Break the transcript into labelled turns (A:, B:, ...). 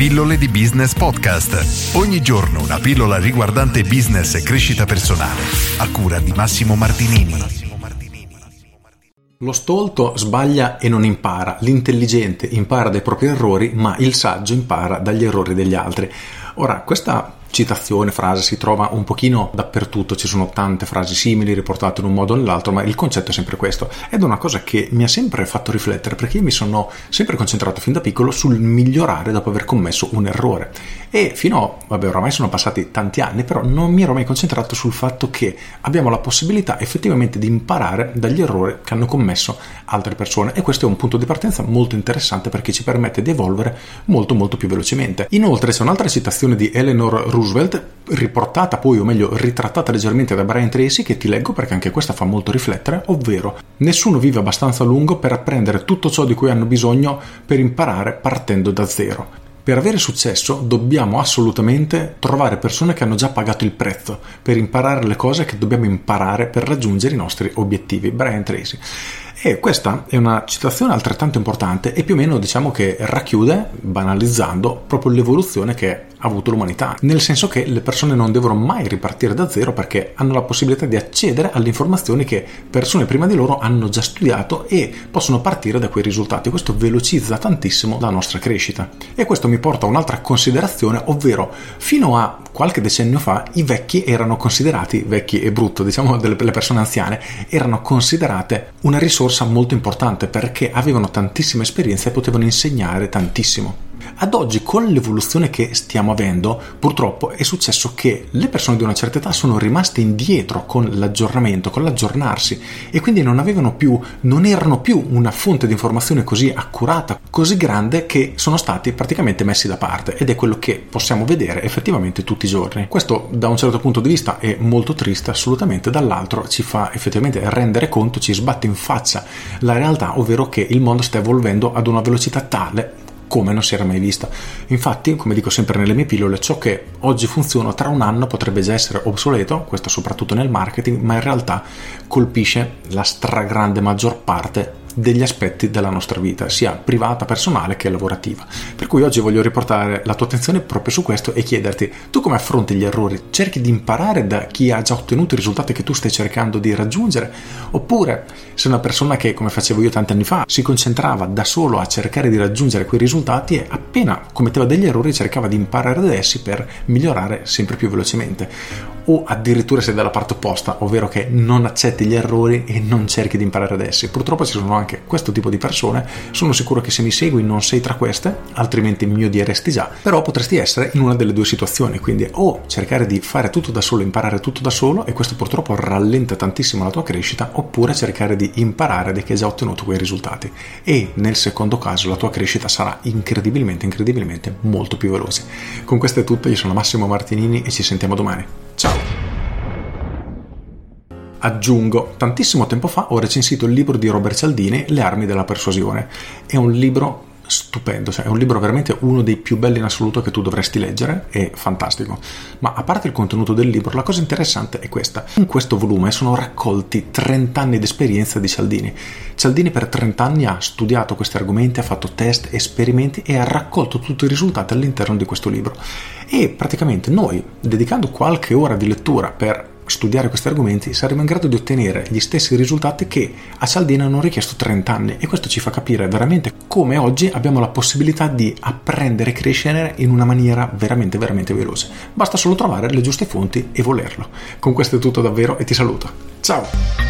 A: Pillole di Business Podcast. Ogni giorno una pillola riguardante business e crescita personale. A cura di Massimo Martinini.
B: Lo stolto sbaglia e non impara, l'intelligente impara dai propri errori, ma il saggio impara dagli errori degli altri. Ora, questa citazione, frase si trova un pochino dappertutto, ci sono tante frasi simili riportate in un modo o nell'altro, ma il concetto è sempre questo. Ed è una cosa che mi ha sempre fatto riflettere perché io mi sono sempre concentrato fin da piccolo sul migliorare dopo aver commesso un errore. E fino a, vabbè, oramai sono passati tanti anni, però non mi ero mai concentrato sul fatto che abbiamo la possibilità effettivamente di imparare dagli errori che hanno commesso altre persone e questo è un punto di partenza molto interessante perché ci permette di evolvere molto molto più velocemente. Inoltre c'è un'altra citazione di Eleanor Roosevelt, riportata poi, o meglio, ritrattata leggermente da Brian Tracy, che ti leggo perché anche questa fa molto riflettere, ovvero nessuno vive abbastanza lungo per apprendere tutto ciò di cui hanno bisogno per imparare partendo da zero. Per avere successo dobbiamo assolutamente trovare persone che hanno già pagato il prezzo per imparare le cose che dobbiamo imparare per raggiungere i nostri obiettivi. Brian Tracy. E questa è una citazione altrettanto importante e più o meno diciamo che racchiude, banalizzando, proprio l'evoluzione che ha avuto l'umanità, nel senso che le persone non devono mai ripartire da zero perché hanno la possibilità di accedere alle informazioni che persone prima di loro hanno già studiato e possono partire da quei risultati. Questo velocizza tantissimo la nostra crescita. E questo mi porta a un'altra considerazione, ovvero fino a qualche decennio fa i vecchi erano considerati, vecchi e brutto, diciamo delle persone anziane, erano considerate una risorsa molto importante perché avevano tantissima esperienza e potevano insegnare tantissimo. Ad oggi, con l'evoluzione che stiamo avendo, purtroppo è successo che le persone di una certa età sono rimaste indietro con l'aggiornamento, con l'aggiornarsi e quindi non avevano più, non erano più una fonte di informazione così accurata, così grande che sono stati praticamente messi da parte ed è quello che possiamo vedere effettivamente tutti i giorni. Questo da un certo punto di vista è molto triste assolutamente, dall'altro ci fa effettivamente rendere conto, ci sbatte in faccia la realtà, ovvero che il mondo sta evolvendo ad una velocità tale come non si era mai vista. Infatti, come dico sempre nelle mie pillole, ciò che oggi funziona tra un anno potrebbe già essere obsoleto, questo soprattutto nel marketing, ma in realtà colpisce la stragrande maggior parte degli aspetti della nostra vita, sia privata, personale che lavorativa. Per cui oggi voglio riportare la tua attenzione proprio su questo e chiederti tu come affronti gli errori? Cerchi di imparare da chi ha già ottenuto i risultati che tu stai cercando di raggiungere? Oppure sei una persona che, come facevo io tanti anni fa, si concentrava da solo a cercare di raggiungere quei risultati e appena commetteva degli errori cercava di imparare da essi per migliorare sempre più velocemente? O addirittura sei dalla parte opposta, ovvero che non accetti gli errori e non cerchi di imparare da essi. Purtroppo ci sono anche questo tipo di persone, sono sicuro che se mi segui non sei tra queste, altrimenti mi odieresti già, però potresti essere in una delle due situazioni, quindi o cercare di fare tutto da solo, imparare tutto da solo e questo purtroppo rallenta tantissimo la tua crescita, oppure cercare di imparare da chi ha già ottenuto quei risultati e nel secondo caso la tua crescita sarà incredibilmente, incredibilmente molto più veloce. Con questo è tutto, io sono Massimo Martinini e ci sentiamo domani. Aggiungo, tantissimo tempo fa ho recensito il libro di Robert Cialdini, Le armi della persuasione. È un libro stupendo, cioè è un libro veramente uno dei più belli in assoluto che tu dovresti leggere, è fantastico. Ma a parte il contenuto del libro, la cosa interessante è questa. In questo volume sono raccolti 30 anni di esperienza di Cialdini. Cialdini per 30 anni ha studiato questi argomenti, ha fatto test, esperimenti e ha raccolto tutti i risultati all'interno di questo libro. E praticamente noi, dedicando qualche ora di lettura per studiare questi argomenti saremo in grado di ottenere gli stessi risultati che a Cialdini hanno richiesto 30 anni e questo ci fa capire veramente come oggi abbiamo la possibilità di apprendere e crescere in una maniera veramente veramente veloce. Basta solo trovare le giuste fonti e volerlo. Con questo è tutto davvero e ti saluto. Ciao!